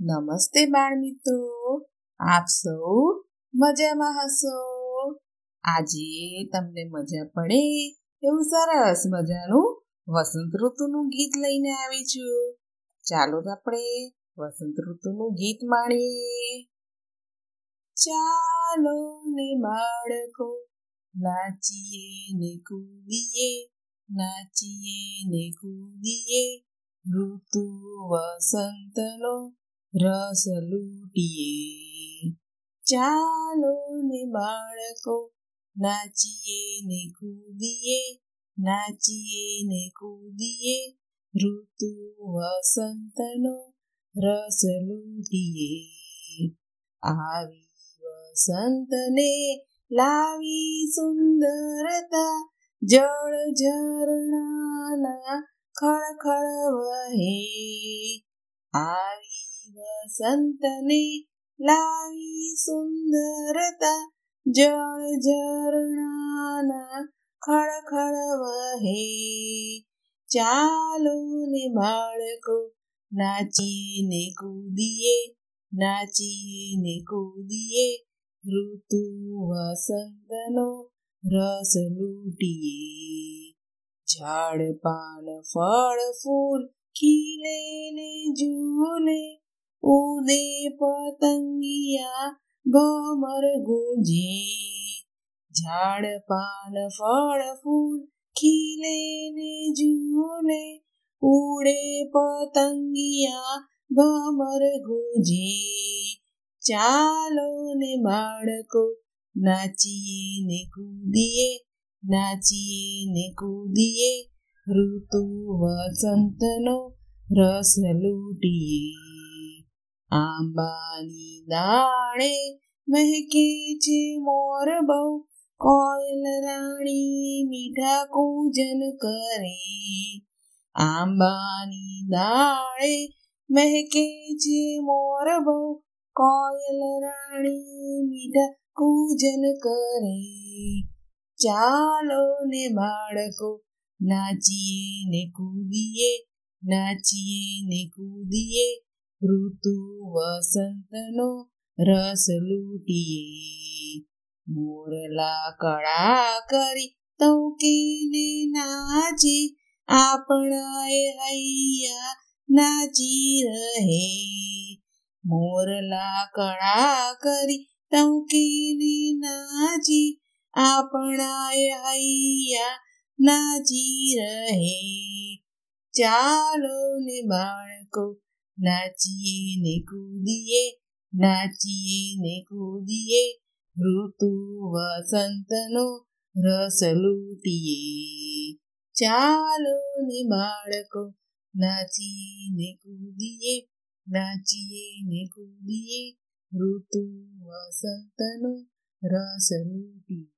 નમસ્તે બાળ મિત્રો. આપ સૌ મજામાં હશો? આજે તમને મજા પડે એવું સરસ મજાનું વસંત ઋતુનું ગીત લઈને આવી છું. ચાલો આપણે વસંત ઋતુનું ગીત માણીએ. ચાલો ને બાળકો, નાચીએ ને કૂદીએ, નાચીએ ને કૂદીએ. ઋતુ વસંતનો રસ લૂટીએ ચાલો ને બાળકો, નાચીએ ને કૂદીએ, નાચીએ ને કૂદીએ, ઋતુ વસંતનો રસ લૂટીએ આવી વસંતને લાવી સુંદરતા જળ ઝરણાના ખળખળ વહે. આવી વસંતને લાવી સુંદરતા જળ ઝરણાના ખળખળ વહે ચાલો ને બાળકો નાચીએ ને કૂદીએ નાચીએ ને કૂદીએ ઋતુ વસંતનો રસ લૂટીએ ઝાડ પાન ફળ ફૂલ ખીલે ને ઝૂલે ઉદે પતંગિયા ભમર ગુંજે ઝાડ પાન ફળ ફૂલ ખીલે ને ઝૂલે ઉડે પતંગિયા ભમર ગુંજે ચાલો ને બાળકો નાચીએ ને કૂદીએ નાચીએ ને કૂદીએ ઋતુ વસંતનો રસ લૂટીએ આંબાની દાળે મહેકે છે મોર બહુ. કોયલ રાણી મીઠા કૂજન કરે. આંબાની દાળે મહેકે છે મોર બહુ. કોયલ રાણી મીઠા કૂજન કરે. ચાલો ને બાળકો, નાચીએ ને કૂદીએ, નાચીએ ને કૂદીએ. ઋતુ વસંતનો રસ લૂટીએ મોરલા કળા કરી તૌકીને નાચી આપણાએ હૈયા નાચી રહે મોરલા કળા કરી તૌકીને નાચી આપણાએ હૈયા નાચી રહે ચાલો ને બાળકો નાચીએ ને કૂદીએ નાચીએ ને કૂદીએ ઋતુ વસંતનો રસ લૂટીએ ચાલો ને બાળકો નાચીએ ને કૂદીએ નાચીએ ને કૂદીએ ઋતુ વસંતનો રસ લૂટીએ